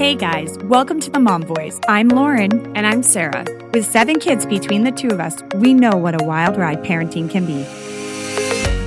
Hey guys, welcome to the Mom Voice. I'm Lauren. And I'm Sarah. With seven kids between the two of us, we know what a wild ride parenting can be.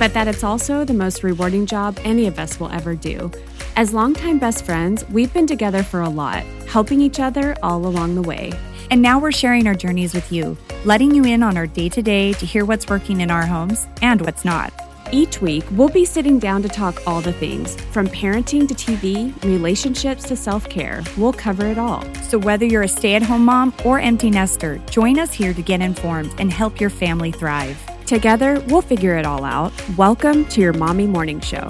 But that it's also the most rewarding job any of us will ever do. As longtime best friends, we've been together for a lot, helping each other all along the way. And now we're sharing our journeys with you, letting you in on our day to day to hear what's working in our homes and what's not. Each week, we'll be sitting down to talk all the things from parenting to TV, relationships to self care. We'll cover it all. So, whether you're a stay at home mom or empty nester, join us here to get informed and help your family thrive. Together, we'll figure it all out. Welcome to your Mommy Morning Show.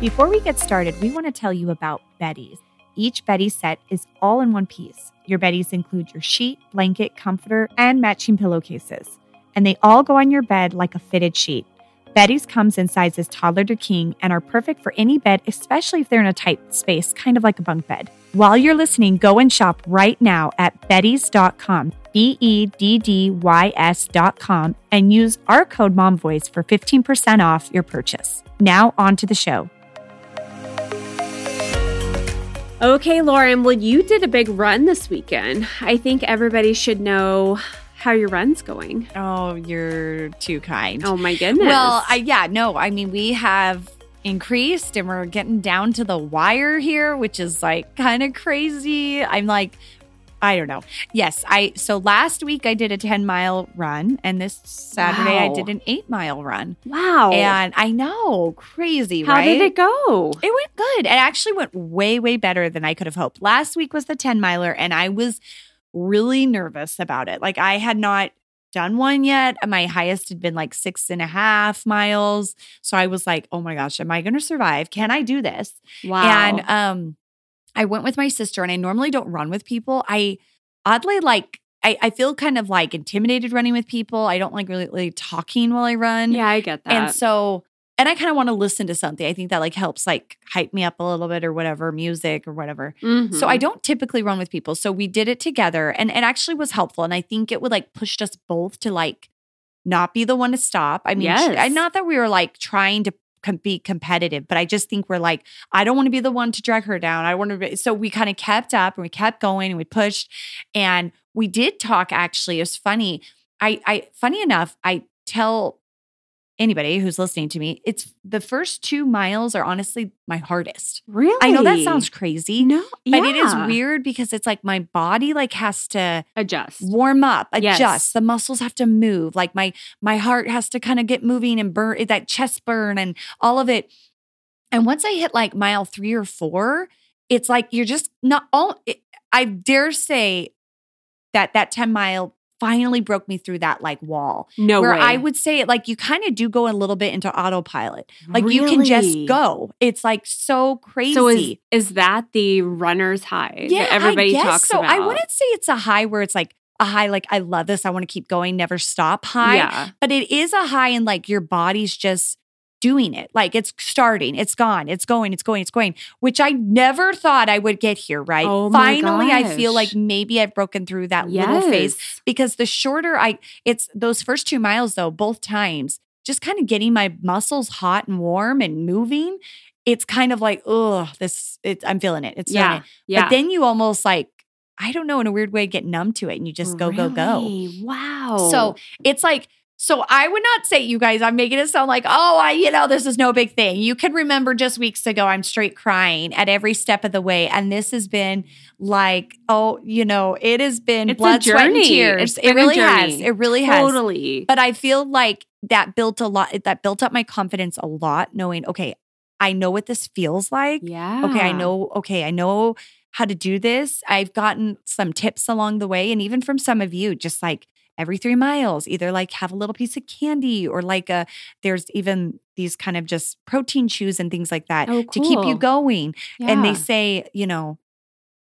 Before we get started, we want to tell you about Beddys. Each Beddys set is all in one piece. Your Beddys include your sheet, blanket, comforter, and matching pillowcases and they all go on your bed like a fitted sheet. Beddys comes in sizes toddler to king and are perfect for any bed, especially if they're in a tight space, kind of like a bunk bed. While you're listening, go and shop right now at beddys.com, B E D D Y S.com, and use our code MOMVOICE for 15% off your purchase. Now, on to the show. Okay, Lauren, well, you did a big run this weekend. I think everybody should know how your run's going. Oh, you're too kind. Oh my goodness. Well, I yeah, no, I mean we have increased and we're getting down to the wire here, which is like kind of crazy. I'm like I don't know. Yes, I so last week I did a 10 mile run and this Saturday wow. I did an 8 mile run. Wow. And I know, crazy, How right? did it go? It went good. It actually went way way better than I could have hoped. Last week was the 10 miler and I was really nervous about it. Like I had not done one yet. My highest had been like six and a half miles. So I was like, oh my gosh, am I going to survive? Can I do this? Wow. And um, I went with my sister, and I normally don't run with people. I oddly like, I, I feel kind of like intimidated running with people. I don't like really, really talking while I run. Yeah, I get that. And so and I kind of want to listen to something. I think that like helps like hype me up a little bit or whatever, music or whatever. Mm-hmm. So I mm-hmm. don't typically run with people. So we did it together and it actually was helpful. And I think it would like pushed us both to like not be the one to stop. I mean, yes. not that we were like trying to com- be competitive, but I just think we're like, I don't want to be the one to drag her down. I want to be. So we kind of kept up and we kept going and we pushed and we did talk actually. It was funny. I, I, funny enough, I tell anybody who's listening to me, it's the first two miles are honestly my hardest. Really? I know that sounds crazy. No, but it is weird because it's like my body like has to adjust, warm up, adjust. Yes. The muscles have to move. Like my my heart has to kind of get moving and burn eh, that chest burn and all of it. And once I hit like mile three or four, it's like you're just not all. It, I dare say that that 10 mile finally broke me through that like wall. No where way. I would say like you kind of do go a little bit into autopilot. Like really? you can just go. It's like so crazy. So is, is that the runner's high yeah, that everybody I talks so. about? I wouldn't say it's a high where it's like a high like I love this, I want to keep going, never stop high. Yeah. But it is a high and like your body's just doing it. Like it's starting, it's gone, it's going, it's going, it's going, which I never thought I would get here, right? Oh Finally, gosh. I feel like maybe I've broken through that yes. little phase because the shorter I, it's those first two miles though, both times, just kind of getting my muscles hot and warm and moving. It's kind of like, oh, this, it, I'm feeling it. It's yeah. It. Yeah. But then you almost like, I don't know, in a weird way, get numb to it and you just go, really? go, go. Wow. So it's like, so I would not say, you guys, I'm making it sound like, oh, I, you know, this is no big thing. You can remember just weeks ago, I'm straight crying at every step of the way. And this has been like, oh, you know, it has been it's blood, sweat, and tears. it really has. It really has. Totally. But I feel like that built a lot, that built up my confidence a lot, knowing, okay, I know what this feels like. Yeah. Okay, I know, okay, I know how to do this. I've gotten some tips along the way. And even from some of you, just like, every three miles, either like have a little piece of candy or like a, there's even these kind of just protein chews and things like that oh, cool. to keep you going. Yeah. And they say, you know,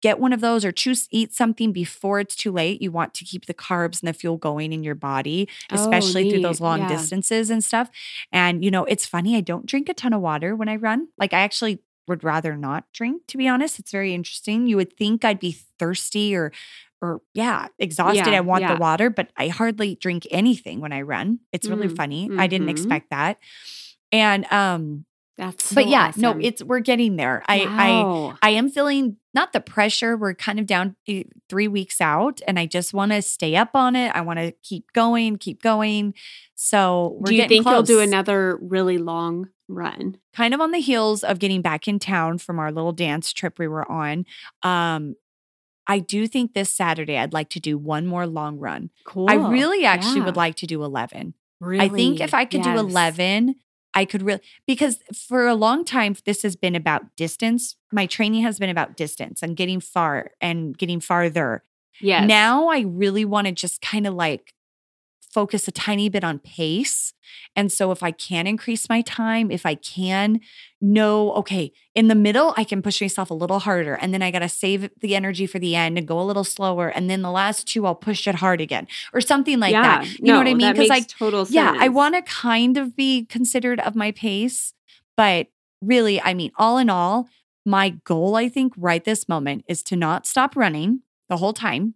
get one of those or choose eat something before it's too late. You want to keep the carbs and the fuel going in your body, oh, especially oh, through those long yeah. distances and stuff. And you know, it's funny, I don't drink a ton of water when I run. Like I actually would rather not drink, to be honest. It's very interesting. You would think I'd be thirsty or or yeah, exhausted. Yeah, I want yeah. the water, but I hardly drink anything when I run. It's really Mm, funny. I didn't mhm. expect that. And um That's so but yeah, no, it's we're getting there. I Wow. I I am feeling not the pressure. We're kind of down eh, three weeks out, and I just want to stay up on it. I want to keep going, keep going. So we're Do you think you'll do another really long run? kind of on the heels of getting back in town from our little dance trip we were on. Um, I do think this Saturday I'd like to do one more long run. Cool. I really actually would like to do 11. Really? I think if I could do 11, I could really, because for a long time, this has been about distance. My training has been about distance and getting far and getting farther. Yes. Now I really want to just kind of like focus a tiny bit on pace. And so if I can increase my time, if I can know, okay, in the middle, I can push myself a little harder. And then I got to save the energy for the end and go a little slower. And then the last two, I'll push it hard again or something like yeah. that. You know what I mean? Because like, total sense. yeah, I want to kind of be considered of my pace, but really, I mean, all in all, my goal, I think, right this moment is to not stop running the whole time.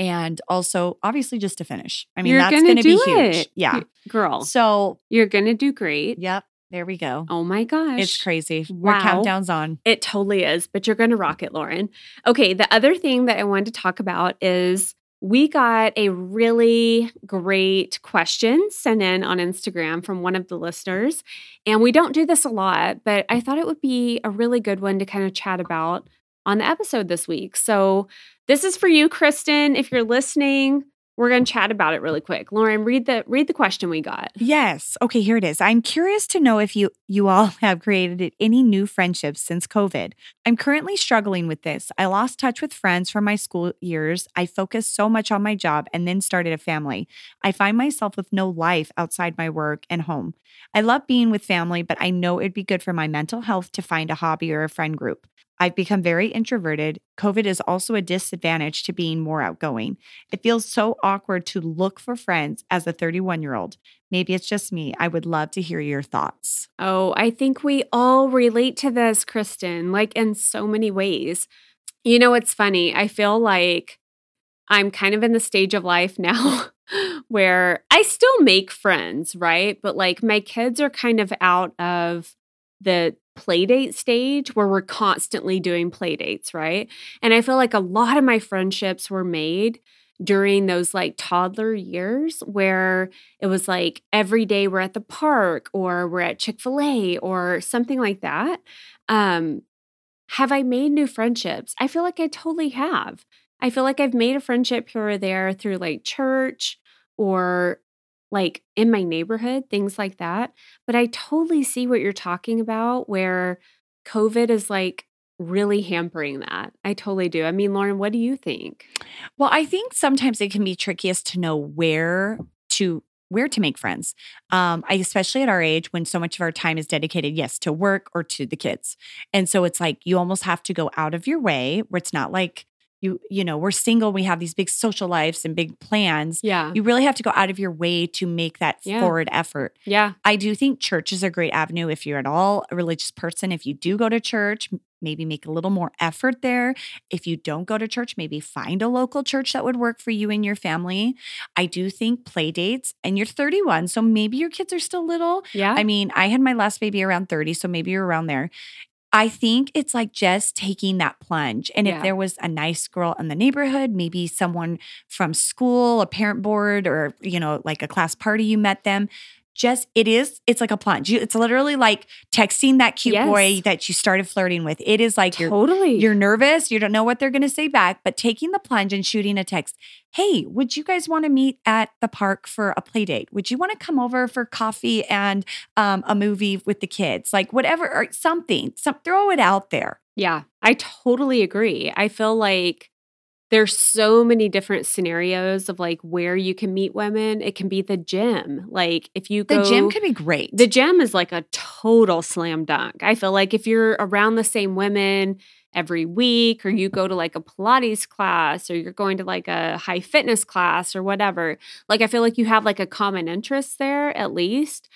And also, obviously, just to finish. I mean, You're that's gonna be do huge. Yeah. Girl. So, You're gonna do great. yep, there we go. Oh my gosh. It's crazy. Wow. countdown's on. It totally is, but you're going to rock it, Lauren. Okay, the other thing that I wanted to talk about is we got a really great question sent in on Instagram from one of the listeners. And we don't do this a lot, but I thought it would be a really good one to kind of chat about on the episode this week. So this is for you, Kristen. If you're listening, we're going to chat about it really quick. Lauren, read the read the question we got. Yes. Okay, here it is. I'm curious to know if you you all have created any new friendships since COVID. I'm currently struggling with this. I lost touch with friends from my school years. I focused so much on my job and then started a family. I find myself with no life outside my work and home. I love being with family, but I know it'd be good for my mental health to find a hobby or a friend group. I've become very introverted. COVID is also a disadvantage to being more outgoing. It feels so awkward to look for friends as a 31 year old. Maybe it's just me. I would love to hear your thoughts. Oh, I think we all relate to this, Kristen, like in so many ways. You know, it's funny. I feel like I'm kind of in the stage of life now where I still make friends, right? But like my kids are kind of out of the play date stage where we're constantly doing play dates, right? And I feel like a lot of my friendships were made during those like toddler years where it was like every day we're at the park or we're at Chick-fil-A or something like that. Um have I made new friendships? I feel like I totally have. I feel like I've made a friendship here or there through like church or like in my neighborhood, things like that. But I totally see what you're talking about where COVID is like really hampering that. I totally do. I mean, Lauren, what do you think? Well, I think sometimes it can be trickiest to know where to where to make friends. Um, I, especially at our age when so much of our time is dedicated, yes, to work or to the kids. And so it's like you almost have to go out of your way where it's not like you, you know, we're single, we have these big social lives and big plans. Yeah. You really have to go out of your way to make that Yeah. forward effort. Yeah. I do think church is a great avenue if you're at all a religious person. If you do go to church, maybe make a little more effort there. If you don't go to church, maybe find a local church that would work for you and your family. I do think play dates, and you're 31, so maybe your kids are still little. Yeah. I mean, I had my last baby around 30, so maybe you're around there. I think it's like just taking that plunge. And Yeah. if there was a nice girl in the neighborhood, maybe someone from school, a parent board, or, you know, like a class party, you met them. Just it is, it's like a plunge. You, it's literally like texting that cute Yes. boy that you started flirting with. It is like you're totally. you're nervous, you don't know what they're going to say back, but taking the plunge and shooting a text. Hey, would you guys want to meet at the park for a play date? Would you want to come over for coffee and um, a movie with the kids? Like whatever or something. Some throw it out there. Yeah, I totally agree. I feel like there's so many different scenarios of like where you can meet women. It can be the gym. Like if you go The gym could be great. the gym is like a total slam dunk. I feel like if you're around the same women every week or you go to like a Pilates class or you're going to like a high fitness class or whatever, like I feel like you have like a common interest there at least.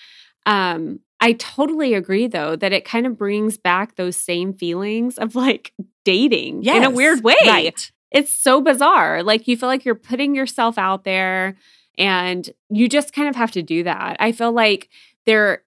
Um I totally agree though that it kind of brings back those same feelings of like dating in a weird way. Right. It's so bizarre. Like you feel like you're putting yourself out there and you just kind of have to do that. I feel like there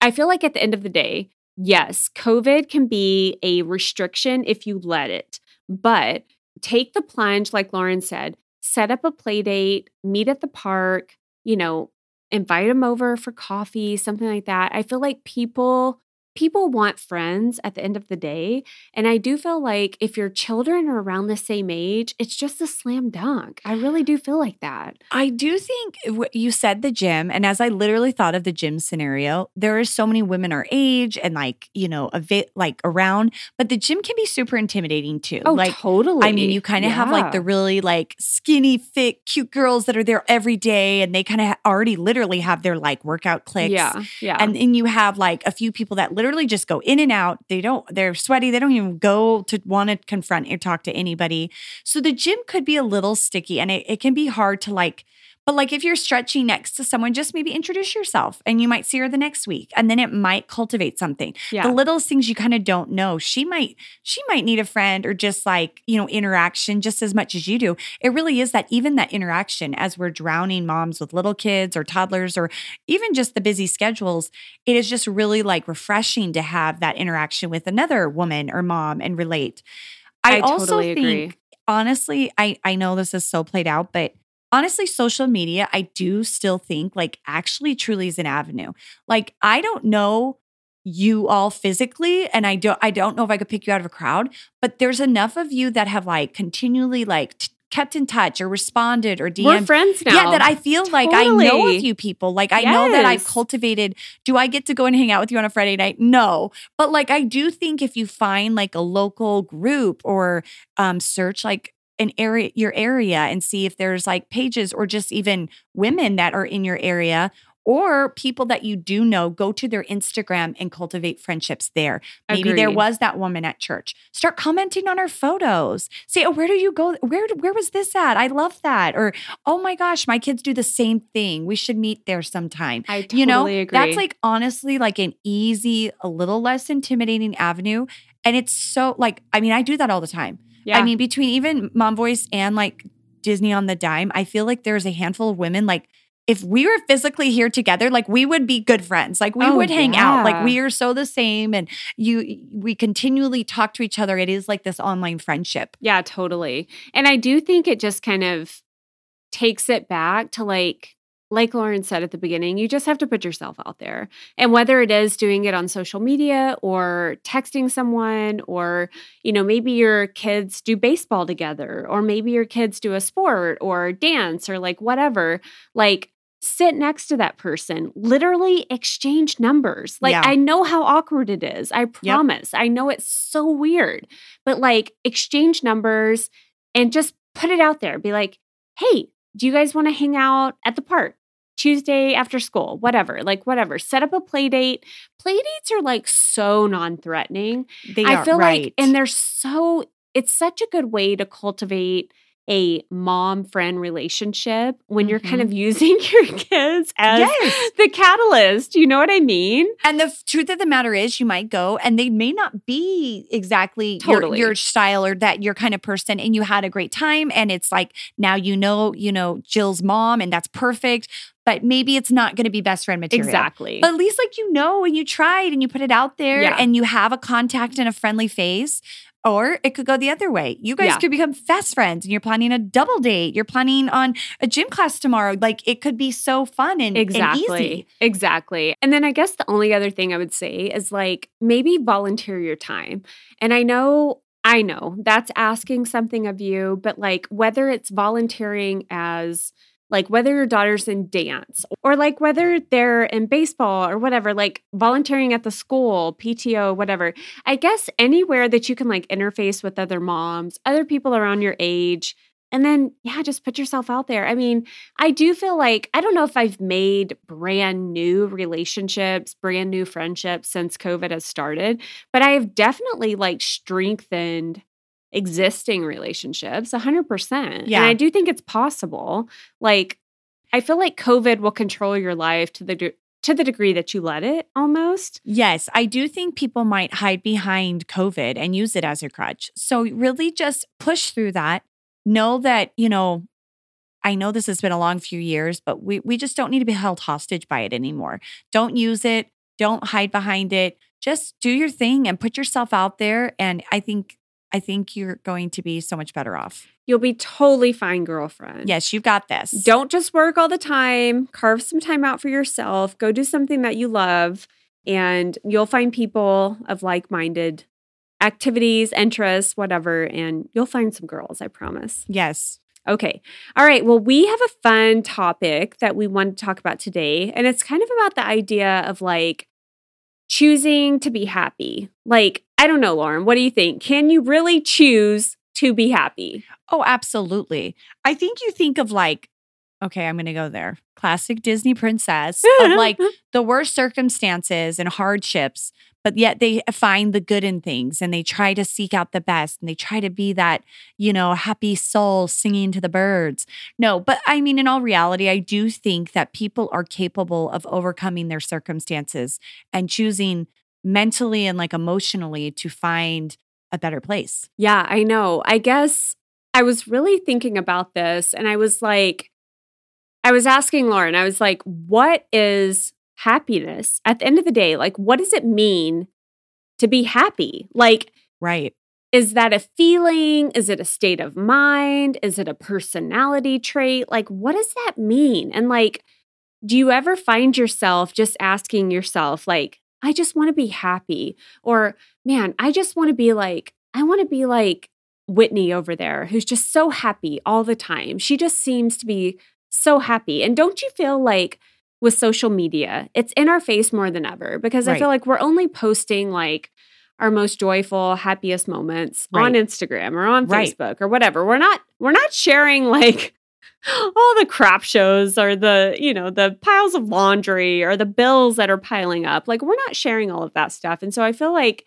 I feel like at the end of the day, yes, COVID can be a restriction if you let it, but take the plunge, like Lauren said, set up a play date, meet at the park, you know, invite them over for coffee, something like that. I feel like people people want friends at the end of the day. And I do feel like if your children are around the same age, it's just a slam dunk. I really do feel like that. I do think you said the gym. And as I literally thought of the gym scenario, there are so many women our age and like, you know, a bit like around, but the gym can be super intimidating too. Oh, like, totally. I mean, you kind of yeah. have like the really like skinny, fit, cute girls that are there every day and they kind of already literally have their like workout clicks. Yeah. Yeah. And then you have like a few people that literally literally just go in and out. They don't, they're sweaty. They don't even go to want to confront or talk to anybody. So the gym could be a little sticky and it, it can be hard to like, but like if you're stretching next to someone, just maybe introduce yourself and you might see her the next week and then it might cultivate something. Yeah. The littlest things you kind of don't know. She might, she might need a friend or just like, you know, interaction just as much as you do. It really is that even that interaction as we're drowning moms with little kids or toddlers or even just the busy schedules, it is just really like refreshing to have that interaction with another woman or mom and relate. I, I also totally think, agree. honestly, I, I know this is so played out, but honestly, social media, I do still think like actually truly is an avenue. Like, I don't know you all physically and I don't I don't know if I could pick you out of a crowd, but there's enough of you that have like continually like t- kept in touch or responded or DM'd. We're friends now. Yeah, that I feel totally. like I know a few people. Like I yes. know that I've cultivated. Do I get to go and hang out with you on a Friday night? No. But like I do think if you find like a local group or um search like an area your area and see if there's like pages or just even women that are in your area or people that you do know go to their Instagram and cultivate friendships there. Maybe Agreed. there was that woman at church. Start commenting on her photos. Say, "Oh, where do you go? Where where was this at? I love that." Or, "Oh my gosh, my kids do the same thing. We should meet there sometime." I totally you know, agree. That's like honestly like an easy, a little less intimidating avenue, and it's so like I mean, I do that all the time. Yeah. I mean, between even Mom Voice and like Disney on the Dime, I feel like there's a handful of women like if we were physically here together, like we would be good friends. Like we oh, would hang yeah. out. Like we are so the same and you we continually talk to each other. It is like this online friendship. Yeah, totally. And I do think it just kind of takes it back to like like Lauren said at the beginning, you just have to put yourself out there. And whether it is doing it on social media or texting someone, or, you know, maybe your kids do baseball together, or maybe your kids do a sport or dance or like whatever, like sit next to that person, literally exchange numbers. Like, yeah. I know how awkward it is. I promise. Yep. I know it's so weird, but like, exchange numbers and just put it out there. Be like, hey, do you guys want to hang out at the park? Tuesday after school, whatever, like whatever. Set up a play date. Play dates are like so non-threatening. They I feel right. like and they're so it's such a good way to cultivate a mom friend relationship when mm-hmm. you're kind of mm-hmm. using your kids as yes. the catalyst. You know what I mean? And the f- truth of the matter is, you might go and they may not be exactly totally. your, your style or that your kind of person, and you had a great time. And it's like now you know, you know, Jill's mom, and that's perfect but maybe it's not going to be best friend material. Exactly. But at least like you know and you tried and you put it out there yeah. and you have a contact and a friendly face. Or it could go the other way. You guys yeah. could become fast friends and you're planning a double date. You're planning on a gym class tomorrow. Like it could be so fun and, exactly. And exactly. And then I guess the only other thing I would say is like maybe volunteer your time. And I know I know that's asking something of you, but like whether it's volunteering as like whether your daughter's in dance or like whether they're in baseball or whatever, like volunteering at the school, PTO, whatever. I guess anywhere that you can like interface with other moms, other people around your age. And then, yeah, just put yourself out there. I mean, I do feel like I don't know if I've made brand new relationships, brand new friendships since COVID has started, but I have definitely like strengthened existing relationships 100%. Yeah. And I do think it's possible. Like I feel like COVID will control your life to the de- to the degree that you let it almost. Yes, I do think people might hide behind COVID and use it as a crutch. So really just push through that. Know that, you know, I know this has been a long few years, but we we just don't need to be held hostage by it anymore. Don't use it Don't hide behind it. Just do your thing and put yourself out there. And I think, I think you're going to be so much better off. You'll be totally fine, girlfriend. Yes, you've got this. Don't just work all the time. Carve some time out for yourself. Go do something that you love, and you'll find people of like minded activities, interests, whatever, and you'll find some girls, I promise. Yes. Okay. All right. Well, we have a fun topic that we want to talk about today, and it's kind of about the idea of like choosing to be happy. Like, I don't know, Lauren, what do you think? Can you really choose to be happy? Oh, absolutely. I think you think of like, okay, I'm going to go there. Classic Disney princess of like the worst circumstances and hardships, but yet they find the good in things and they try to seek out the best and they try to be that, you know, happy soul singing to the birds. No, but I mean, in all reality, I do think that people are capable of overcoming their circumstances and choosing mentally and like emotionally to find a better place. Yeah, I know. I guess I was really thinking about this and I was like, I was asking Lauren, I was like, what is happiness at the end of the day? Like, what does it mean to be happy? Like, Right. is that a feeling? Is it a state of mind? Is it a personality trait? Like, what does that mean? And like, do you ever find yourself just asking yourself, like, I just want to be happy? Or, man, I just want to be like, I want to be like Whitney over there, who's just so happy all the time. She just seems to be so happy. And don't you feel like with social media, it's in our face more than ever because I feel like we're only posting like our most joyful, happiest moments on Instagram or on Right. Facebook or whatever. We're not we're not sharing like all the crap shows or the, you know, the piles of laundry or the bills that are piling up. Like we're not sharing all of that stuff. And so I feel like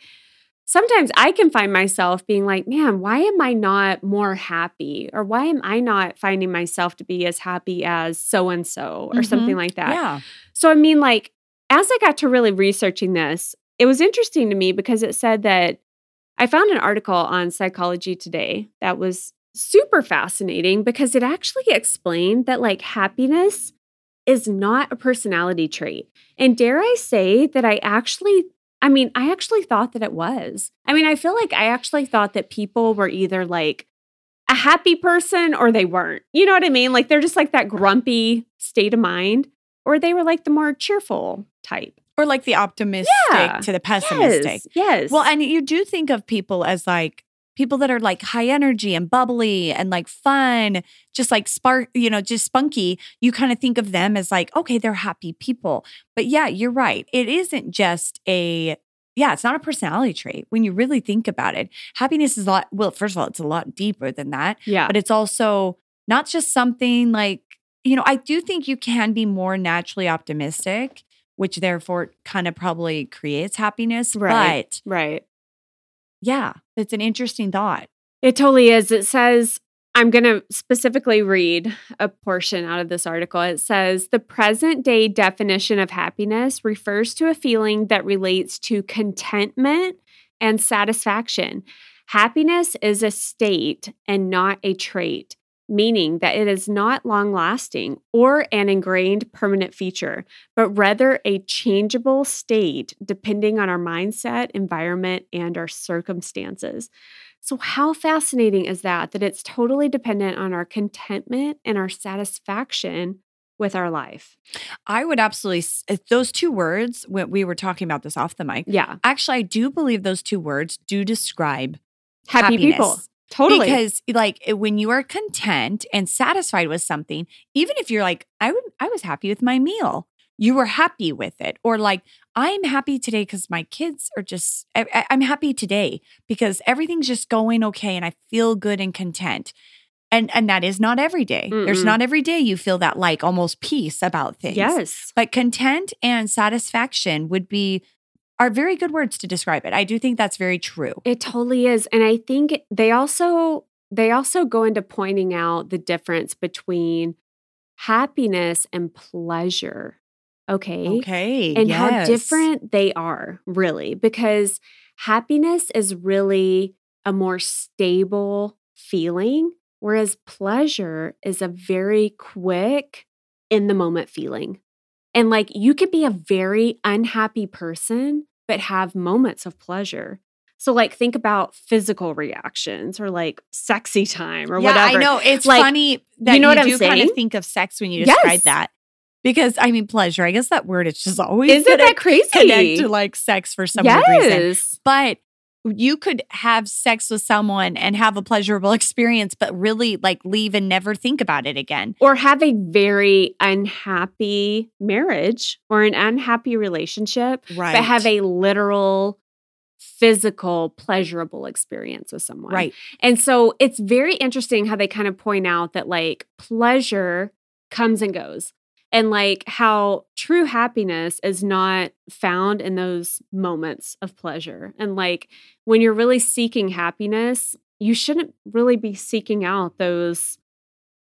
sometimes I can find myself being like, man, why am I not more happy? Or why am I not finding myself to be as happy as so and so or Mhm. something like that? Yeah. So, I mean, like, as I got to really researching this, it was interesting to me because it said that I found an article on Psychology Today that was super fascinating because it actually explained that, like, happiness is not a personality trait. And dare I say that I actually, I mean, I actually thought that it was. I mean, I feel like I actually thought that people were either like, a happy person or they weren't. You know what I mean? Like they're just like that grumpy state of mind or they were like the more cheerful type. Or like the optimistic Yeah. to the pessimistic. Yes. Yes. Well, and you do think of people as like people that are like high energy and bubbly and like fun, just like spark, you know, just spunky. You kind of think of them as like, okay, they're happy people. But yeah, you're right. It isn't just a, yeah, it's not a personality trait when you really think about it. Happiness is a lot, well, first of all, it's a lot deeper than that, yeah. but it's also not just something like, you know, I do think you can be more naturally optimistic, which therefore kind of probably creates happiness. Right. But right. Yeah, it's an interesting thought. It totally is. It says, I'm going to specifically read a portion out of this article. It says, the present day definition of happiness refers to a feeling that relates to contentment and satisfaction. Happiness is a state and not a trait, meaning that it is not long lasting or an ingrained permanent feature, but rather a changeable state depending on our mindset, environment, and our circumstances. So, how fascinating is that? That it's totally dependent on our contentment and our satisfaction with our life. I would absolutely, eh, those two words, when we were talking about this off the mic, Yeah. actually, I do believe those two words do describe Happy happiness. people. Totally. Because like when you are content and satisfied with something, even if you're like, I would I was happy with my meal. You were happy with it. Or like, I'm happy today because my kids are just I, I'm happy today because everything's just going okay and I feel good and content. And and that is not every day. There's not every day you feel that like almost peace about things. yes. But content and satisfaction would be are very good words to describe it. I do think that's very true. It totally is. And I think they also they also go into pointing out the difference between happiness and pleasure. Okay. Okay. and how different they are, really, because happiness is really a more stable feeling, whereas pleasure is a very quick, in the moment feeling. And like you could be a very unhappy person, but have moments of pleasure. So like think about physical reactions or like sexy time or yeah, whatever. I know. It's Like, funny that you know what I'm do kind saying? of think of sex when you describe Yes. that. Because I mean, pleasure, I guess that word it's just always Isn't that crazy? connect to like sex for some weird reason. But you could have sex with someone and have a pleasurable experience, but really like leave and never think about it again. Or have a very unhappy marriage or an unhappy relationship, Right. but have a literal physical pleasurable experience with someone. right. And so it's very interesting how they kind of point out that like pleasure comes and goes. And like how true happiness is not found in those moments of pleasure. And like when you're really seeking happiness, you shouldn't really be seeking out those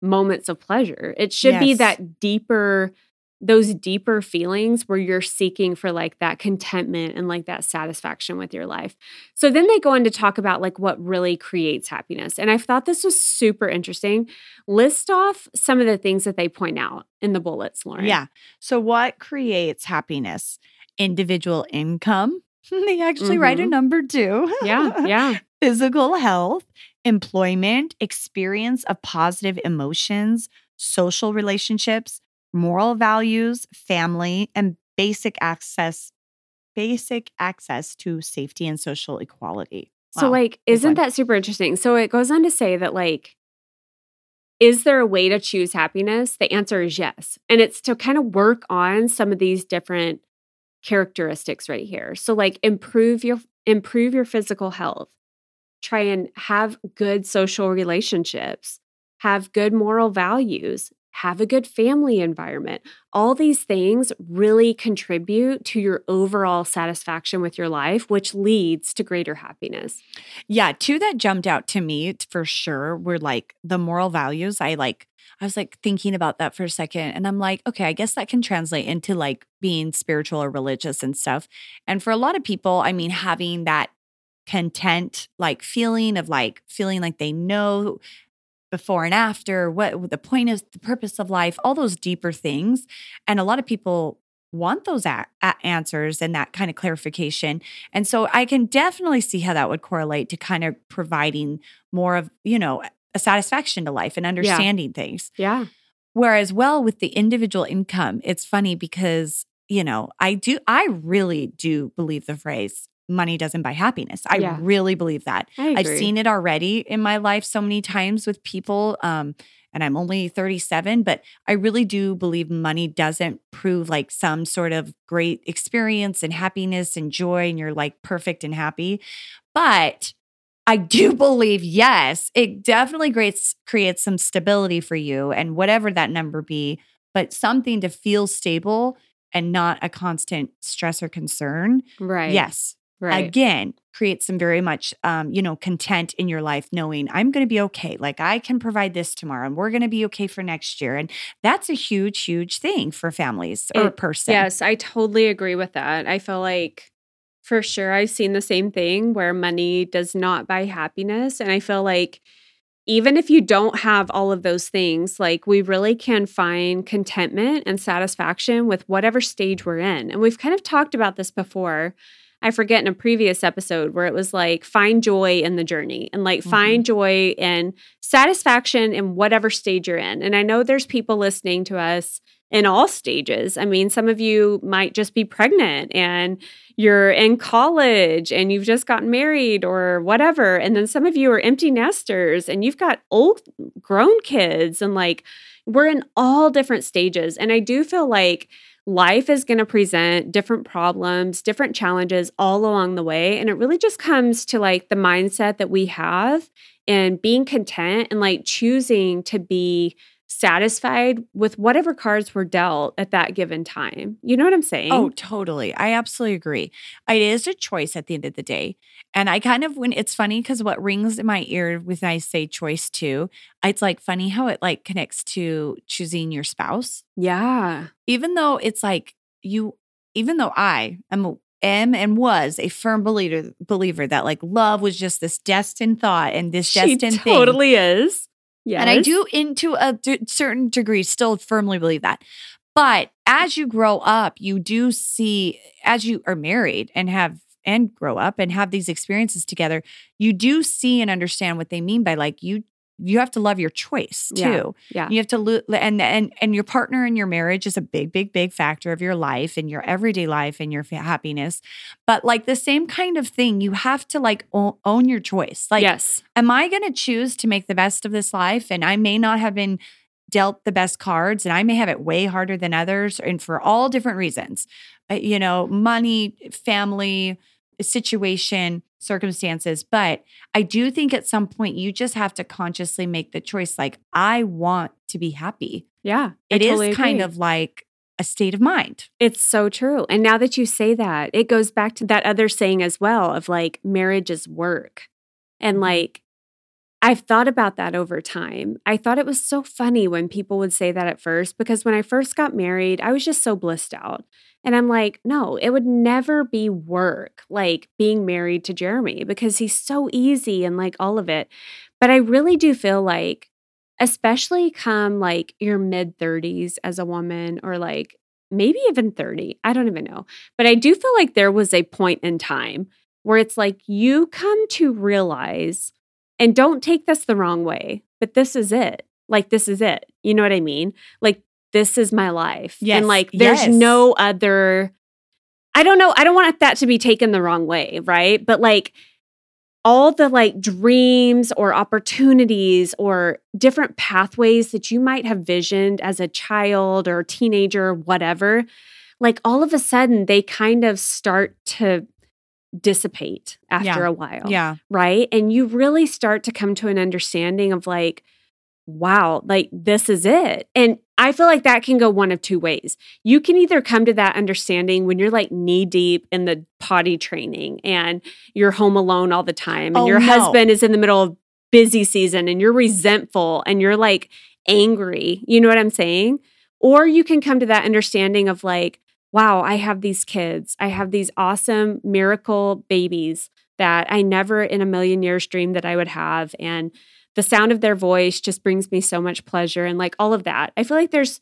moments of pleasure. It should be that deeper those deeper feelings where you're seeking for like that contentment and like that satisfaction with your life. So then they go on to talk about like what really creates happiness. And I thought this was super interesting. List off some of the things that they point out in the bullets, Lauren. Yeah. So what creates happiness? Individual income. They actually write a Mhm. number two. Yeah. Yeah. Physical health, employment, experience of positive emotions, social relationships, moral values, family, and basic access basic access to safety and social equality. So, like, isn't that super interesting? So, it goes on to say that, like, is there a way to choose happiness? The answer is yes. And it's to kind of work on some of these different characteristics right here. So, like, improve your improve your physical health. Try and have good social relationships, have good moral values, have a good family environment. All these things really contribute to your overall satisfaction with your life, which leads to greater happiness. Yeah, two that jumped out to me for sure were like the moral values. I like I was like thinking about that for a second and I'm like, okay, I guess that can translate into like being spiritual or religious and stuff. And for a lot of people, I mean having that content like feeling of like feeling like they know before and after what the point is the purpose of life all those deeper things and a lot of people want those a- a- answers and that kind of clarification and so I can definitely see how that would correlate to kind of providing more of, you know, a satisfaction to life and understanding things. Yeah. Whereas, well, with the individual income, it's funny because, you know, I do, I really do believe the phrase money doesn't buy happiness. I Yeah. really believe that. I've seen it already in my life so many times with people. Um, and I'm only 37, but I really do believe money doesn't prove like some sort of great experience and happiness and joy, and you're like perfect and happy. But I do believe, yes, it definitely creates creates some stability for you and whatever that number be, but something to feel stable and not a constant stress or concern. Right. Yes, Right. again create some very much um, you know content in your life knowing i'm going to be okay like i can provide this tomorrow and we're going to be okay for next year and that's a huge huge thing for families or a It- person Yes, I totally agree with that. I feel like for sure I've seen the same thing where money does not buy happiness. And I feel like even if you don't have all of those things, like we really can find contentment and satisfaction with whatever stage we're in. And we've kind of talked about this before. I forget in a previous episode where it was like find joy in the journey and like mm-hmm. find joy and satisfaction in whatever stage you're in. And I know there's people listening to us in all stages. I mean, some of you might just be pregnant and you're in college and you've just gotten married or whatever. And then some of you are empty nesters and you've got old grown kids and like we're in all different stages. And I do feel like life is going to present different problems, different challenges all along the way. And it really just comes to like the mindset that we have and being content and like choosing to be satisfied with whatever cards were dealt at that given time. You know what I'm oh, saying? Oh, totally. I absolutely agree. It is a choice at the end of the day. And I kind of when it's funny because what rings in my ear when I say choice too, it's like funny how it like connects to choosing your spouse. yeah. Even though it's like you, even though I am am and was a firm believer believer that like love was just this destined thought and this She destined thing. totally is. Yeah. And I do, into a d- certain degree, still firmly believe that. But as you grow up, you do see, as you are married and have and grow up and have these experiences together, you do see and understand what they mean by like you you have to love your choice too. Yeah, yeah. You have to lo- and and and your partner in your marriage is a big big big factor of your life and your everyday life and your fa- happiness. But like the same kind of thing, you have to like o- own your choice. Like yes. am I going to choose to make the best of this life and I may not have been dealt the best cards and I may have it way harder than others and for all different reasons. Uh, you know, money, family, situation, circumstances. But I do think at some point you just have to consciously make the choice like, I want to be happy. Yeah. I It is totally kind agree. of like a state of mind. It's so true. And now that you say that, it goes back to that other saying as well of like marriage is work. And Mhm. like, I've thought about that over time. I thought it was so funny when people would say that at first because when I first got married, I was just so blissed out. And I'm like, no, it would never be work like being married to Jeremy because he's so easy and like all of it. But I really do feel like, especially come like your mid 30s as a woman or like maybe even 30, I don't even know. But I do feel like there was a point in time where it's like you come to realize, and don't take this the wrong way, but this is it. Like, this is it. You know what I mean? Like, this is my life. Yes, And like, there's yes. no other, I don't know. I don't want that to be taken the wrong way, right? But like, all the like dreams or opportunities or different pathways that you might have visioned as a child or teenager, or whatever, like all of a sudden they kind of start to dissipate after Yeah. a while Yeah. right? And you really start to come to an understanding of like, wow, like this is it. And I feel like that can go one of two ways. You can either come to that understanding when you're like knee deep in the potty training and you're home alone all the time and Oh, your no. husband is in the middle of busy season and you're resentful and you're like angry. You know what I'm saying? Or you can come to that understanding of like, wow, I have these kids. I have these awesome miracle babies that I never in a million years dreamed that I would have. And the sound of their voice just brings me so much pleasure and like all of that. I feel like there's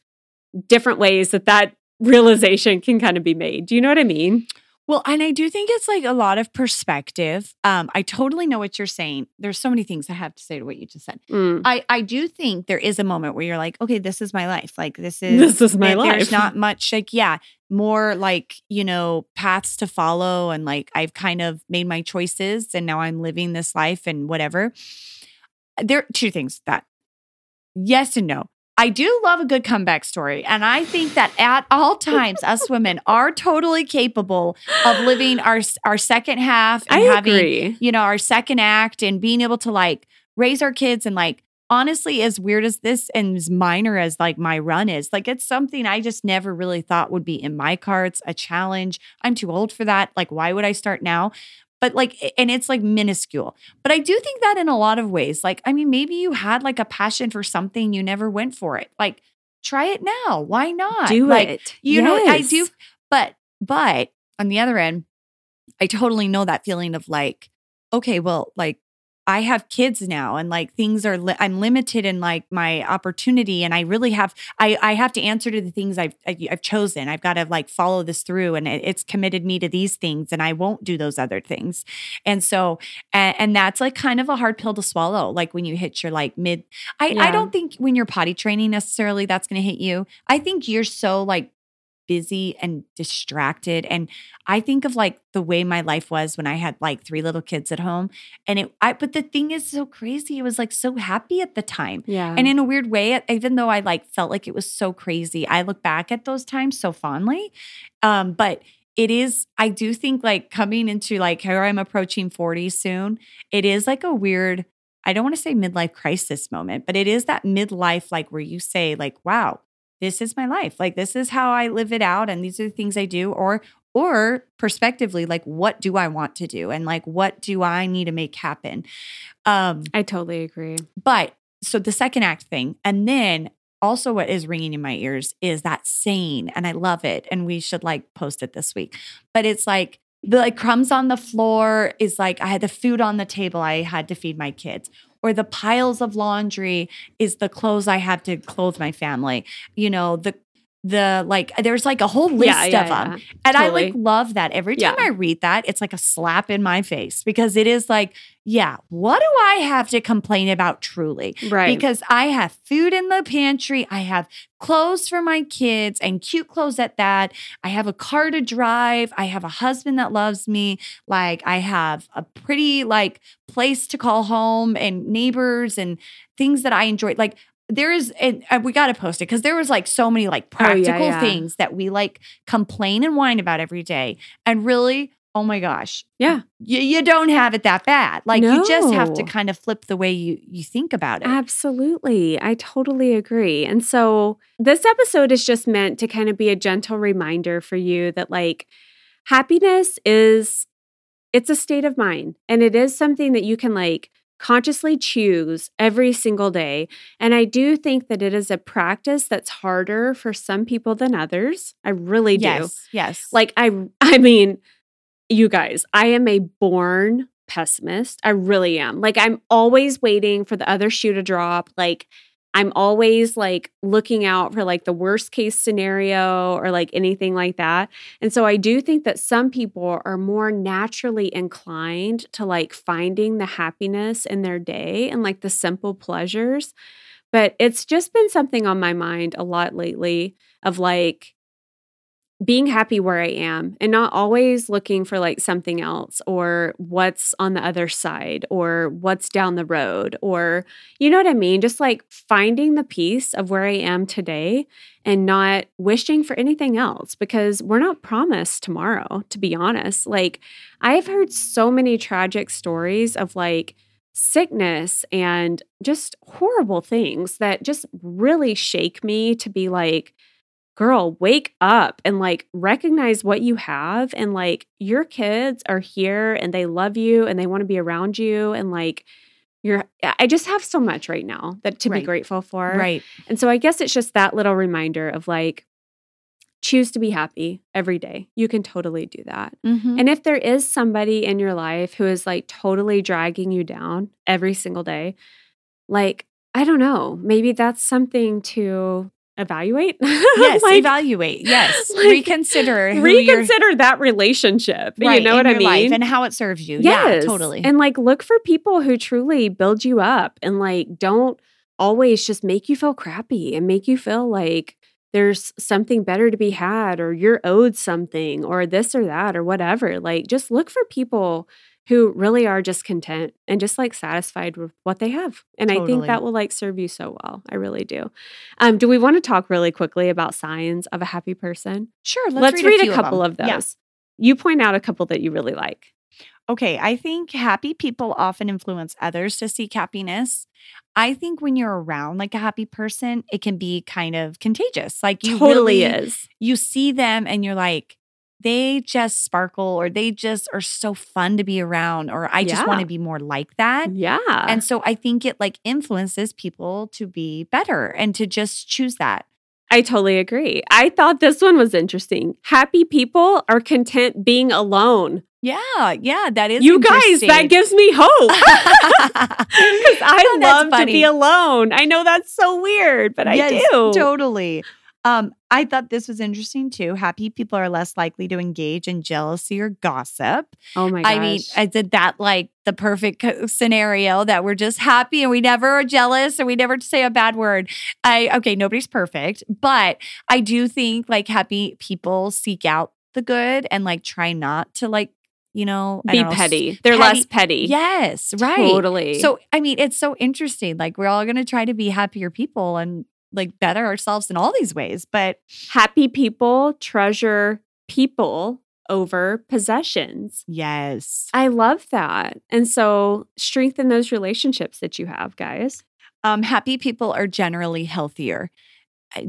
different ways that that realization can kind of be made. Do you know what I mean? Well, and I do think it's like a lot of perspective. Um, I totally know what you're saying. There's so many things I have to say to what you just said. Mm. I, I do think there is a moment where you're like, okay, this is my life. Like this is This is my life. There's not much like, yeah, more like, you know, paths to follow. And like I've kind of made my choices and now I'm living this life and whatever. There are two things that yes and no. I do love a good comeback story. And I think that at all times, us women are totally capable of living our our second half and I having agree. you know, our second act and being able to like raise our kids and like honestly, as weird as this and as minor as like my run is, like it's something I just never really thought would be in my cards, a challenge. I'm too old for that. Like, why would I start now? But like, and it's like minuscule. But I do think that in a lot of ways, like, I mean, maybe you had like a passion for something, you never went for it. Like, try it now. Why not? Do like, it. you know, I do, but but on the other end, I totally know that feeling of like, okay, well, like I have kids now and like things are li- I'm limited in like my opportunity and I really have I I have to answer to the things I've I- I've chosen. I've got to like follow this through and it, it's committed me to these things and I won't do those other things. And so and, and that's like kind of a hard pill to swallow like when you hit your like mid I I don't think when you're potty training necessarily that's going to hit you. I think you're so like busy and distracted and I think of like the way my life was when I had like three little kids at home and it I but the thing is so crazy it was like so happy at the time Yeah. and in a weird way even though I like felt like it was so crazy I look back at those times so fondly um but it is I do think like coming into like how I'm approaching 40 soon it is like a weird I don't want to say midlife crisis moment but it is that midlife like where you say like wow this is my life. Like this is how I live it out and these are the things I do or or prospectively like what do I want to do and like what do I need to make happen. Um I totally agree. but so the second act thing and then also what is ringing in my ears is that saying and I love it and we should like post it this week. But it's like the like crumbs on the floor is like I had the food on the table I had to feed my kids or the piles of laundry is the clothes I have to clothe my family. You know, the the like there's like a whole list Yeah, yeah, of them yeah. and i like love that. Every time i read that it's like a slap in my face because it is like yeah what do i have to complain about truly? Right. because i have food in the pantry i have clothes for my kids and cute clothes at that. I have a car to drive i have a husband that loves me like i have a pretty like place to call home and neighbors and things that i enjoy. Like there is and we got to post it because there was like so many like Oh, yeah, practical yeah. things that we like complain and whine about every day and really oh my gosh yeah. you, you don't have it that bad like you just have to kind of flip the way you you think about it Absolutely. I totally agree. And so this episode is just meant to kind of be a gentle reminder for you that like happiness is it's a state of mind and it is something that you can like consciously choose every single day. And I do think that it is a practice that's harder for some people than others. I really do. yes yes Like I I mean, you guys, I am a born pessimist. I really am. Like I'm always waiting for the other shoe to drop. Like I'm always like looking out for like the worst case scenario or like anything like that. And so I do think that some people are more naturally inclined to like finding the happiness in their day and like the simple pleasures. But it's just been something on my mind a lot lately of like being happy where I am and not always looking for like something else or what's on the other side or what's down the road or you know what I mean? Just like finding the peace of where I am today and not wishing for anything else because we're not promised tomorrow, to be honest. Like, I've heard so many tragic stories of like, sickness and just horrible things that just really shake me to be like, girl, wake up and like recognize what you have. And like your kids are here and they love you and they want to be around you. And like, you're, I just have so much right now that to be grateful for. right And so I guess it's just that little reminder of like, choose to be happy every day. You can totally do that. Mhm. And if there is somebody in your life who is like totally dragging you down every single day, like, I don't know, maybe that's something to evaluate. yes Like, evaluate yes like, reconsider reconsider that relationship. right, you know what I mean? life and how it serves you Yes. yeah totally And like look for people who truly build you up and like don't always just make you feel crappy and make you feel like there's something better to be had or you're owed something or this or that or whatever. Like just look for people who really are just content and just like satisfied with what they have. And I think that will like serve you so well. I really do. Um, do we want to talk really quickly about signs of a happy person? sure Let's, read, few a couple them. of, those. Yeah. You point out a couple that you really like. Okay, I think happy people often influence others to seek happiness. I think when you're around like a happy person, it can be kind of contagious. Like you totally really, is. you see them and you're like, they just sparkle or they just are so fun to be around or I just Yeah. want to be more like that. Yeah. And so I think it like influences people to be better and to just choose that. I totally agree. I thought this one was interesting. Happy people are content being alone. Yeah, yeah, that is you guys, that gives me hope. Because I Oh, love to be alone. I know that's so weird, but I do. Totally. Um, I thought this was interesting too. Happy people are less likely to engage in jealousy or gossip. Oh my gosh. I mean, I did that like the perfect scenario that we're just happy and we never are jealous and we never say a bad word. I okay, nobody's perfect, but I do think like happy people seek out the good and like try not to like, you know, be know, petty. They're petty- less petty. Yes, right. Totally. So, I mean, it's so interesting. Like, we're all going to try to be happier people and like better ourselves in all these ways. But happy people treasure people over possessions. yes, I love that. And so strengthen those relationships that you have, guys. um, happy people are generally healthier.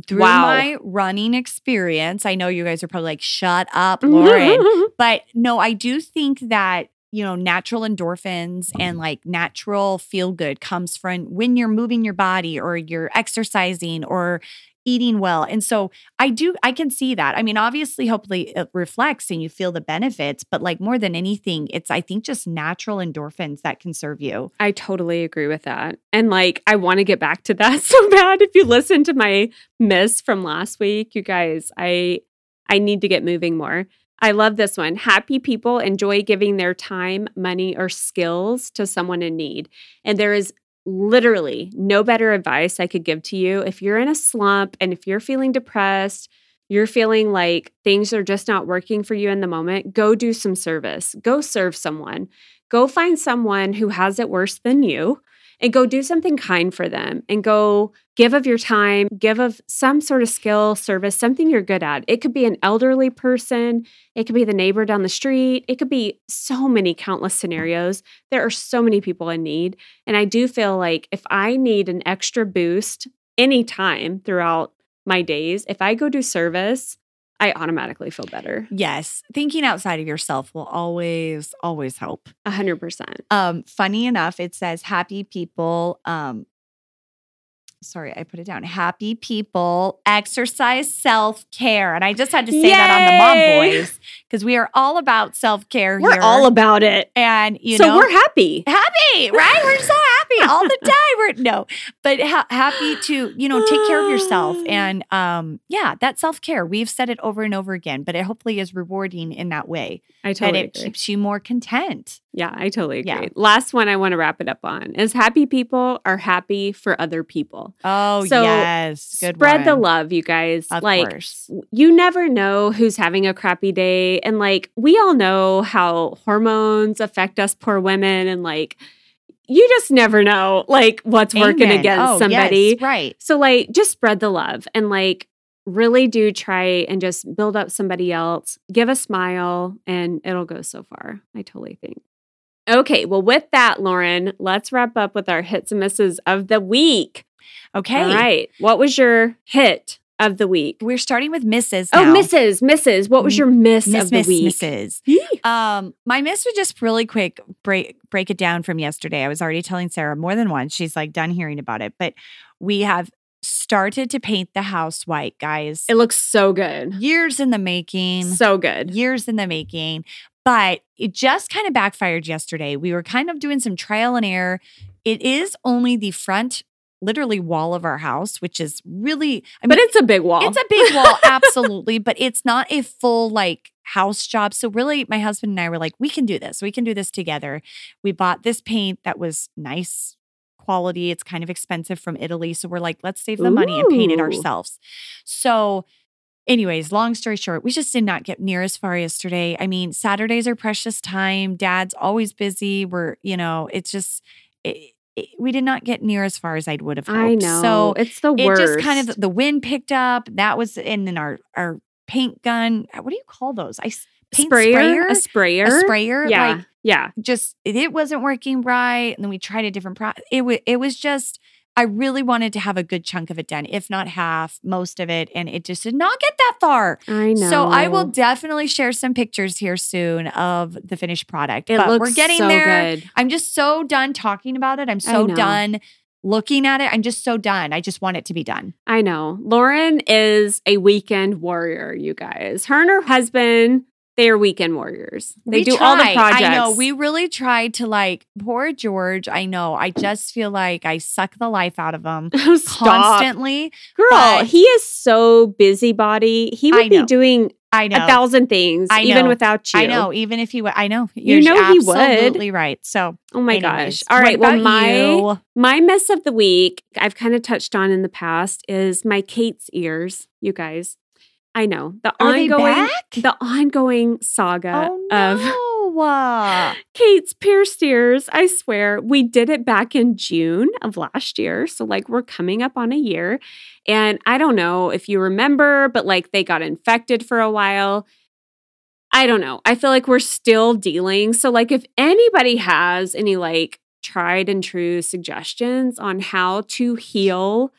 Through Wow. my running experience, I know you guys are probably like, shut up, Lauren. but no, I do think that you know natural endorphins and like natural feel good comes from when you're moving your body or you're exercising or eating well. And so I do, I can see that. I mean, obviously, hopefully it reflects and you feel the benefits, but like more than anything, it's, I think, just natural endorphins that can serve you. I totally agree with that. And like, I want to get back to that so bad. If you listen to my miss from last week, you guys, I, I need to get moving more. I love this one. Happy people enjoy giving their time, money, or skills to someone in need. And there is literally no better advice I could give to you. If you're in a slump and if you're feeling depressed, you're feeling like things are just not working for you in the moment, go do some service. Go serve someone. Go find someone who has it worse than you and go do something kind for them and go give of your time, give of some sort of skill, service, something you're good at. It could be an elderly person, it could be the neighbor down the street, it could be so many countless scenarios. There are so many people in need. And I do feel like if I need an extra boost anytime throughout my days, if I go do service, I automatically feel better. Yes. Thinking outside of yourself will always, always help. A hundred percent. Um, funny enough, it says happy people. Um, sorry, I put it down. Happy people exercise self care. And I just had to say that on the mom Yay! voice because we are all about self care We're here. all about it. and you so know, we're happy. happy, right? We're so happy all the time. We're no, but ha- happy to you know take care of yourself and um yeah, that self care. We've said it over and over again, but it hopefully is rewarding in that way I totally and it agree. keeps you more content. Yeah, I totally agree. Yeah. Last one I want to wrap it up on is happy people are happy for other people. Oh So, yes, good Spread the love, you guys. Of like course. you never know who's having a crappy day and like we all know how hormones affect us poor women and like you just never know like what's working against Oh, somebody. yes, right? So like just spread the love and like really do try and just build up somebody else. Give a smile and it'll go so far. I totally think. Okay, well with that, Lauren, let's wrap up with our hits and misses of the week. Okay, All right. What was your hit of the week? We're starting with misses Oh. misses misses What was your miss, Miss, of the week? misses Um, my miss would just really quick break break it down from yesterday. I was already telling Sarah more than once. She's like done hearing about it, but we have started to paint the house white, guys. It looks so good. years in the making. So good. years in the making, but it just kind of backfired yesterday. We were kind of doing some trial and error. It is only the front, literally wall of our house, which is really, I mean, But it's a big wall. it's a big wall, absolutely, but it's not a full like house job. So really, my husband and I were like, we can do this. We can do this together. We bought this paint that was nice quality. It's kind of expensive from Italy. So we're like, let's save the money and paint it ourselves. So anyways, long story short, we just did not get near as far yesterday. I mean, Saturdays are precious time. Dad's always busy. We're, you know, it's just it- Eh, we did not get near as far as I would have hoped. I know. So it's the it worst. just kind of the wind picked up. That was and then our our paint gun. Uh, what do you call those? I paint sprayer, sprayer, a sprayer, a sprayer. Yeah, Like yeah. just it, it wasn't working right. And then we tried a different pro. It was it was just. I really wanted to have a good chunk of it done, if not half, most of it, and it just did not get that far. I know. So I will definitely share some pictures here soon of the finished product. It but looks we're getting so there. good. I'm just so done talking about it. I'm so done looking at it. I'm just so done. I just want it to be done. I know. Lauren is a weekend warrior, you guys. Her and her husband, they are weekend warriors. They We do all the projects. I know. We really tried to like poor George. I know. I just feel like I suck the life out of him constantly. Girl, he is so busybody. He would be doing I know. a thousand things, I even without you. I know. Even if he would, I know. You You're know he would. absolutely right. So, Oh my anyways, gosh. All right. Well, my you? my mess of the week, I've kind of touched on in the past, is my Kate's ears, you guys. I know. The Are ongoing the ongoing saga oh of no! Uh, Kate's pierced ears. I swear, we did it back in June of last year. So, like, we're coming up on a year. And I don't know if you remember, but like, they got infected for a while. I don't know. I feel like we're still dealing. So, like, if anybody has any like tried and true suggestions on how to heal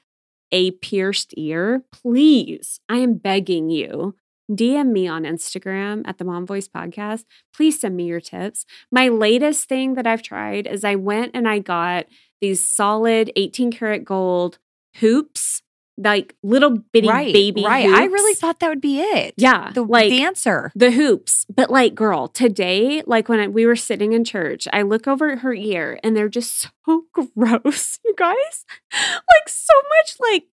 a pierced ear, please, I am begging you, DM me on Instagram at the Mom Voice Podcast. Please send me your tips. My latest thing that I've tried is I went and I got these solid 18 karat gold hoops like little bitty right, baby. right. I really thought that would be it. Yeah, the like dancer. the hoops. But like, girl, today, like when I, we were sitting in church, I look over at her ear and they're just so gross, you guys. like so much like.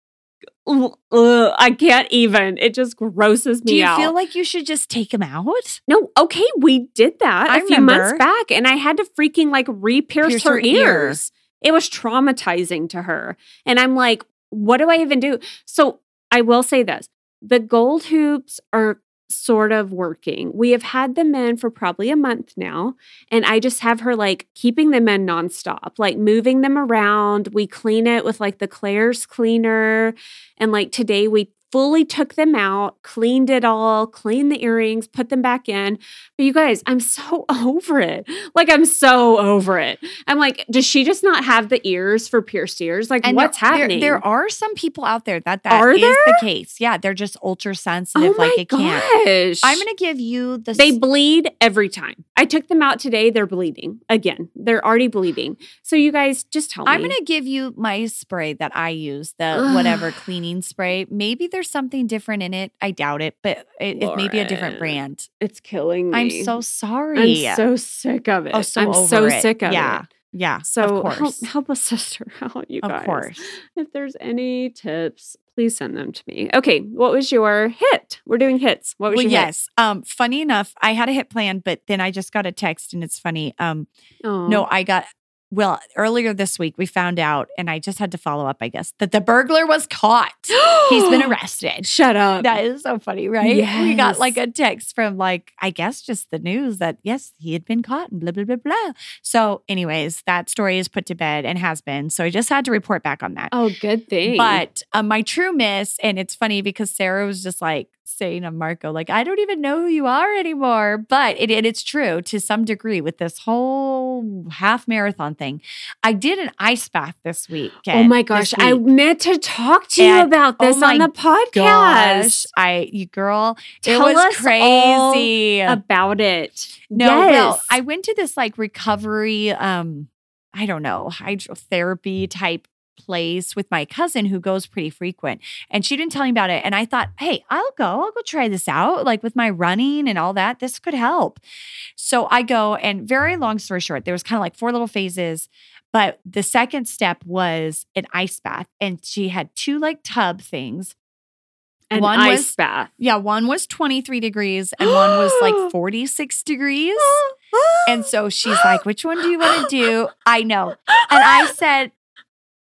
ugh, I can't even. It just grosses me Do you out. feel like you should just take them out? No, okay, we did that I a few months back, and I had to freaking like re-pierce Pierce her, her ear. ears. It was traumatizing to her. And I'm like, what do I even do? So I will say this the gold hoops are sort of working. We have had them in for probably a month now. And I just have her like keeping them in nonstop, like moving them around. We clean it with like the Claire's cleaner. And like today we fully took them out, cleaned it all, cleaned the earrings, put them back in. But you guys, I'm so over it. Like I'm so over it. I'm like, does she just not have the ears for pierced ears? Like what's there, happening? There, there are some people out there that that is the case. Yeah, they're just ultra sensitive. oh like it can't. gosh. I'm gonna give you the. They bleed every time. I took them out today. They're bleeding again. They're already bleeding. So you guys just tell me. I'm gonna give you my spray that I use, the whatever cleaning spray. Maybe there's something different in it. I doubt it, but it, it may be a different brand. It's killing me. I'm so sorry. I'm so sick of it. Oh, so I'm so it. sick of Yeah, it. yeah. Yeah. So of help, course, help a sister out, you of guys. course. If there's any tips, please send them to me. Okay, what was your hit? We're doing hits. What was Well, your yes. Um, funny enough, I had a hit plan, but then I just got a text, and it's funny. Um, hit? Oh. no, I got. Well, earlier this week we found out, and I just had to follow up. I guess that the burglar was caught. He's been arrested. Shut up. That is so funny, right? We got like a text from like, I guess just the news that yes, he had been caught and blah, blah, blah, blah. So, anyways, that story is put to bed and has been. So I just had to report back on that. oh, good thing. But um, my true miss, and it's funny because Sarah was just like saying to Marco, like, I don't even know who you are anymore. But it, it- it's true to some degree with this whole half marathon thing. I did an ice bath this week. oh my gosh, I meant to talk to you And- about oh this my on the podcast. gosh, I you girl, Tell it was crazy. About it. no, yes. well, I went to this like recovery, um, I don't know, hydrotherapy type place with my cousin who goes pretty frequent. And she didn't tell me about it. And I thought, hey, I'll go. I'll go try this out. Like with my running and all that, this could help. So I go, and very long story short, there was kind of like four little phases. But the second step was an ice bath. And she had two like tub things. An one ice was- bath. Yeah, one was 23 degrees and one was like 46 degrees. And so she's like, which one do you want to do? I know. And I said,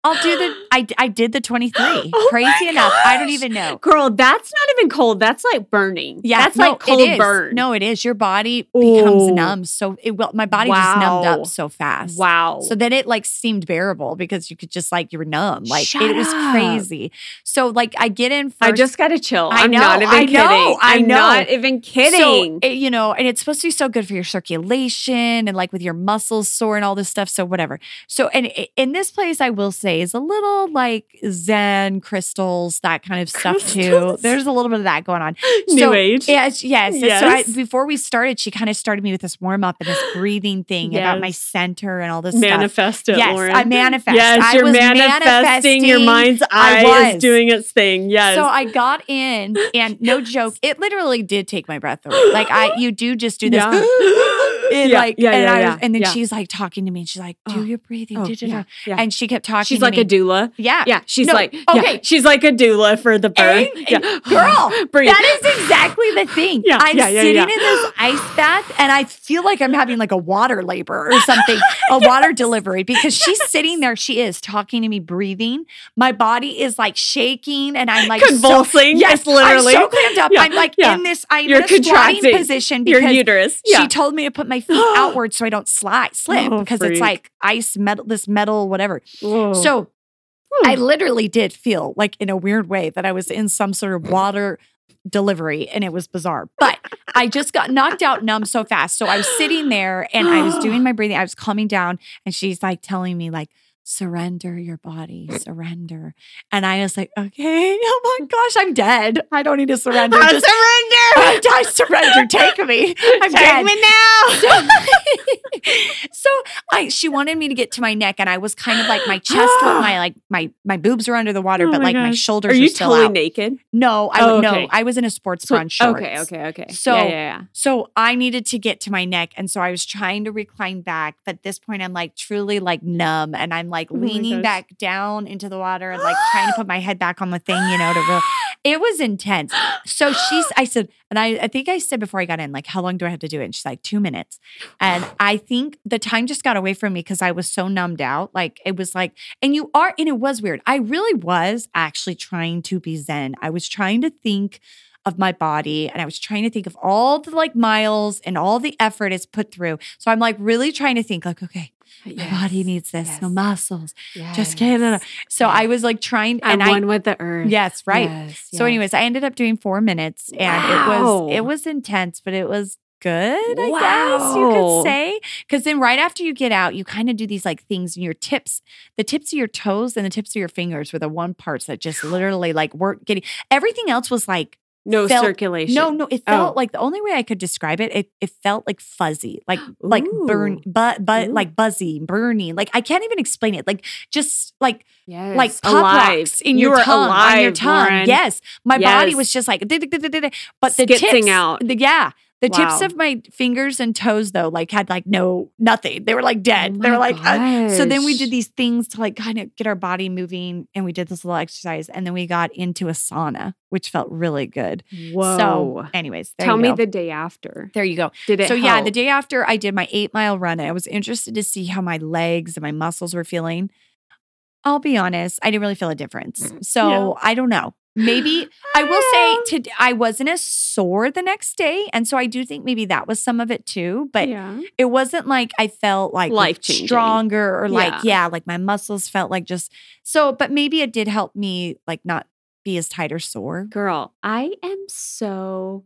I'll do the, I, I did the 23. Oh Crazy enough. I don't even know. Girl, that's not even cold. That's like burning. Yeah, That's no, like cold burn. No, it is. Your body becomes Oh. numb. So it will, my body just numbed up so fast. Wow. So then it like seemed bearable because you could just like, you were numb. Like Shut it was crazy. So like I get in first. I just got to chill. I I'm know, not even I kidding. know, I I'm not even kidding. So, it- you know, and it's supposed to be so good for your circulation and like with your muscles sore and all this stuff. So whatever. So and in this place, I will say is a little like Zen crystals, that kind of stuff too. There's a little bit of that going on. New so, age. Yes, yes. So I, before we started, she kind of started me with this warm up and this breathing thing about my center and all this stuff. Manifest it, Yes, Lauren. I manifest. Yes, I you're was manifesting. Your manifesting. mind's eye is doing its thing. Yes. So I got in, and no joke, it literally did take my breath away. Like I, you do just do this. Yeah. And Yeah, like, yeah, and, I and then she's like talking to me, and she's like, "Do Oh, your breathing." Oh. And she kept talking. she's to like me. a doula. Yeah, Yeah, she's No, like okay. yeah, she's like a doula for the birth. Hey, yeah, girl. That is exactly the thing. Yeah, I'm yeah, sitting in this ice bath and I feel like I'm having like a water labor or something, a water delivery because she's sitting there. She is talking to me, breathing. My body is like shaking and I'm like convulsing. yes, Yes, literally. I'm so cramped up. I'm like in this, I'm You're in a squatting position Your because uterus. she told me to put my feet outward so I don't slide, slip Oh, because freak. it's like ice metal, this metal, whatever. Whoa. So Hmm. I literally did feel like in a weird way that I was in some sort of water delivery and it was bizarre. But I just got knocked out numb so fast. So I was sitting there and I was doing my breathing. I was calming down and she's like telling me like surrender your body, surrender. And I was like, okay, oh my gosh, I'm dead. I don't need to surrender. I Just- surrender. I, I surrender. Take me. I'm Take dead. me now. So, so I she wanted me to get to my neck, and I was kind of like my chest, with my like my my boobs are under the water, Oh but my like my shoulders Are are, you still totally out. naked? No, I Oh, no. I was in a sports So- bra and shorts. okay, okay, okay. So- yeah, yeah, yeah. So I needed to get to my neck. And so I was trying to recline back. But at this point, I'm like truly like numb. And I'm like Oh my leaning back down into the water and like trying to put my head back on the thing, you know, to real. It was intense. So she's, I said, and I, I think I said before I got in, like, how long do I have to do it? And she's like, two minutes. And I think the time just got away from me because I was so numbed out. Like, it was like, and you are, and it was weird. I really was actually trying to be Zen. I was trying to think of my body and I was trying to think of all the like miles and all the effort it's put through. So I'm like really trying to think like, okay, my body needs this, no muscles. Yes. Just kidding. So I was like trying I'm and I one with the earth. Yes, right. Yes, So anyways, I ended up doing 4 minutes and it was it was intense, but it was good, I Wow. guess you could say. Cuz then right after you get out, you kind of do these like things in your tips. The tips of your toes and the tips of your fingers were the one parts that just literally like weren't getting everything else was like no felt- circulation. no, no, it felt Oh. like the only way I could describe it, it it felt like fuzzy, like like burn, but but like buzzy, burning. Like I can't even explain it. Like just like Yes. like pop alive. rocks in you your tongue, alive, on your tongue. Lauren. Yes, my body was just like, but the Skitzing tips, out. the, yeah, the tips of my fingers and toes though, like had like no nothing. They were like dead. Oh they were like. uh, so then we did these things to like kind of get our body moving, and we did this little exercise, and then we got into a sauna, which felt really good. Whoa. So, anyways, Tell me the day after. there you go. Did it So yeah, the day after I did my eight mile run, I was interested to see how my legs and my muscles were feeling. I'll be honest, I didn't really feel a difference. So Yeah. I don't know. Maybe I will say to I wasn't as sore the next day, and so I do think maybe that was some of it too. But yeah. it wasn't like I felt like Life-changing. stronger or like Yeah. yeah, like my muscles felt like just so. But maybe it did help me like not be as tight or sore. Girl, I am so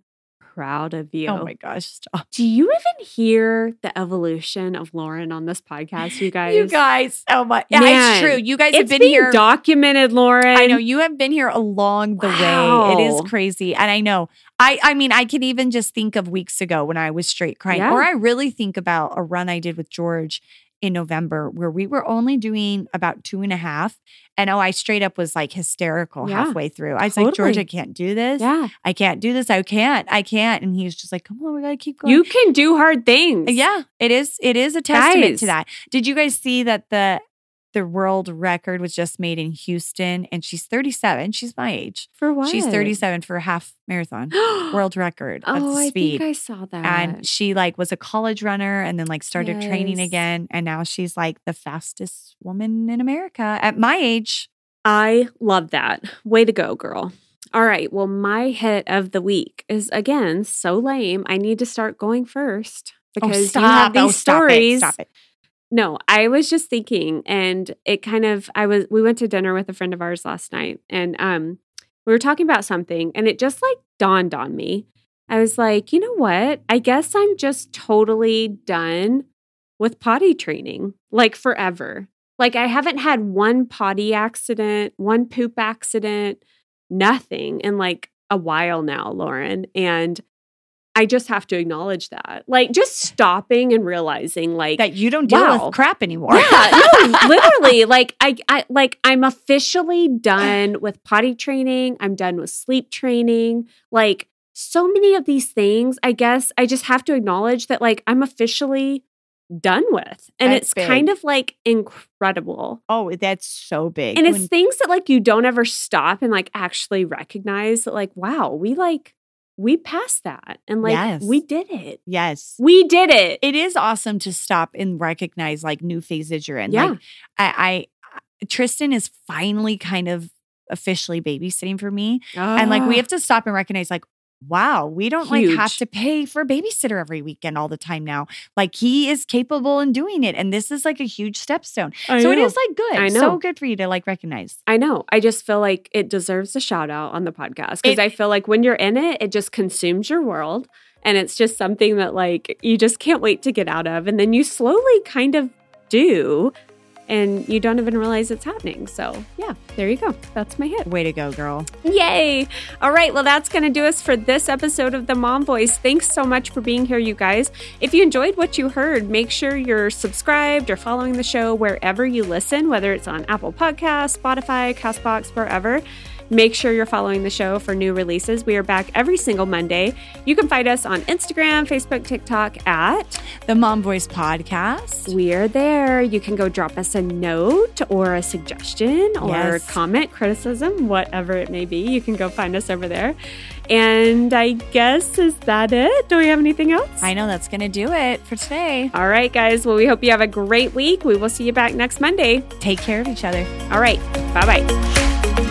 proud of oh you. Oh my gosh, stop. Do you even hear the evolution of Lauren on this podcast, you guys? You guys, oh my, yeah, Man, it's true. You guys have been here. documented, Lauren. I know you have been here along the way. It is crazy. And I know. I I mean, I can even just think of weeks ago when I was straight crying. Yeah. Or I really think about a run I did with George in November where we were only doing about two and a half. And oh, I straight up was like hysterical Yeah, halfway through. I was like, George. I can't do this. Yeah. I can't do this. I can't. I can't. And he was just like, come on, we gotta keep going. You can do hard things. Yeah, it is. It is a testament to that. Did you guys see that the the world record was just made in Houston, and she's 37. She's my age. For what? She's 37 for a half marathon world record of Oh, I speed. think I saw that. and she like was a college runner and then like started training again and now she's like the fastest woman in America at my age. I love that. Way to go, girl. All right. Well, my hit of the week is again so lame. I need to start going first oh, because you have oh, these Oh, stop stories. It. Stop it. No, I was just thinking, and it kind of I was we went to dinner with a friend of ours last night, and um we were talking about something, and it just like dawned on me. I was like, you know what? I guess I'm just totally done with potty training, like forever. Like I haven't had one potty accident, one poop accident, nothing in like a while now, Lauren. And I just have to acknowledge that. Like just stopping and realizing like That you don't deal Wow. with crap anymore. yeah, no, literally. Like I, I, like I'm officially done with potty training. I'm done with sleep training. Like so many of these things, I guess I just have to acknowledge that like I'm officially done with, and That's it's kind of like incredible. Oh, that's so big. And it's things that like you don't ever stop and like actually recognize that like wow, we like we passed that and like Yes. we did it. yes. We did it. it is awesome to stop and recognize like new phases you're in. Yeah. Like I, I Tristan is finally kind of officially babysitting for me. And like we oh. have to stop and recognize like, wow, we don't like have to pay for a babysitter every weekend all the time now. Like he is capable in doing it. And this is like a huge stepstone. So it know. is like good. I know. So good for you to like recognize. I know. I just feel like it deserves a shout out on the podcast because It- I feel like when you're in it, it just consumes your world. And it's just something that, like, you just can't wait to get out of. And then you slowly kind of do. And you don't even realize it's happening. So, yeah, there you go. That's my hit. Way to go, girl. Yay. All right. Well, that's going to do us for this episode of The Mom Voice. Thanks so much for being here, you guys. If you enjoyed what you heard, make sure you're subscribed or following the show wherever you listen, whether it's on Apple Podcasts, Spotify, Castbox, wherever. Make sure you're following the show for new releases. We are back every single Monday. You can find us on Instagram, Facebook, TikTok at The Mom Voice Podcast. We are there. You can go drop us a note or a suggestion or Yes. comment, criticism, whatever it may be. You can go find us over there. And I guess, is that it? Do we have anything else? I know that's going to do it for today. All right, guys. Well, we hope you have a great week. We will see you back next Monday. Take care of each other. All right. Bye bye.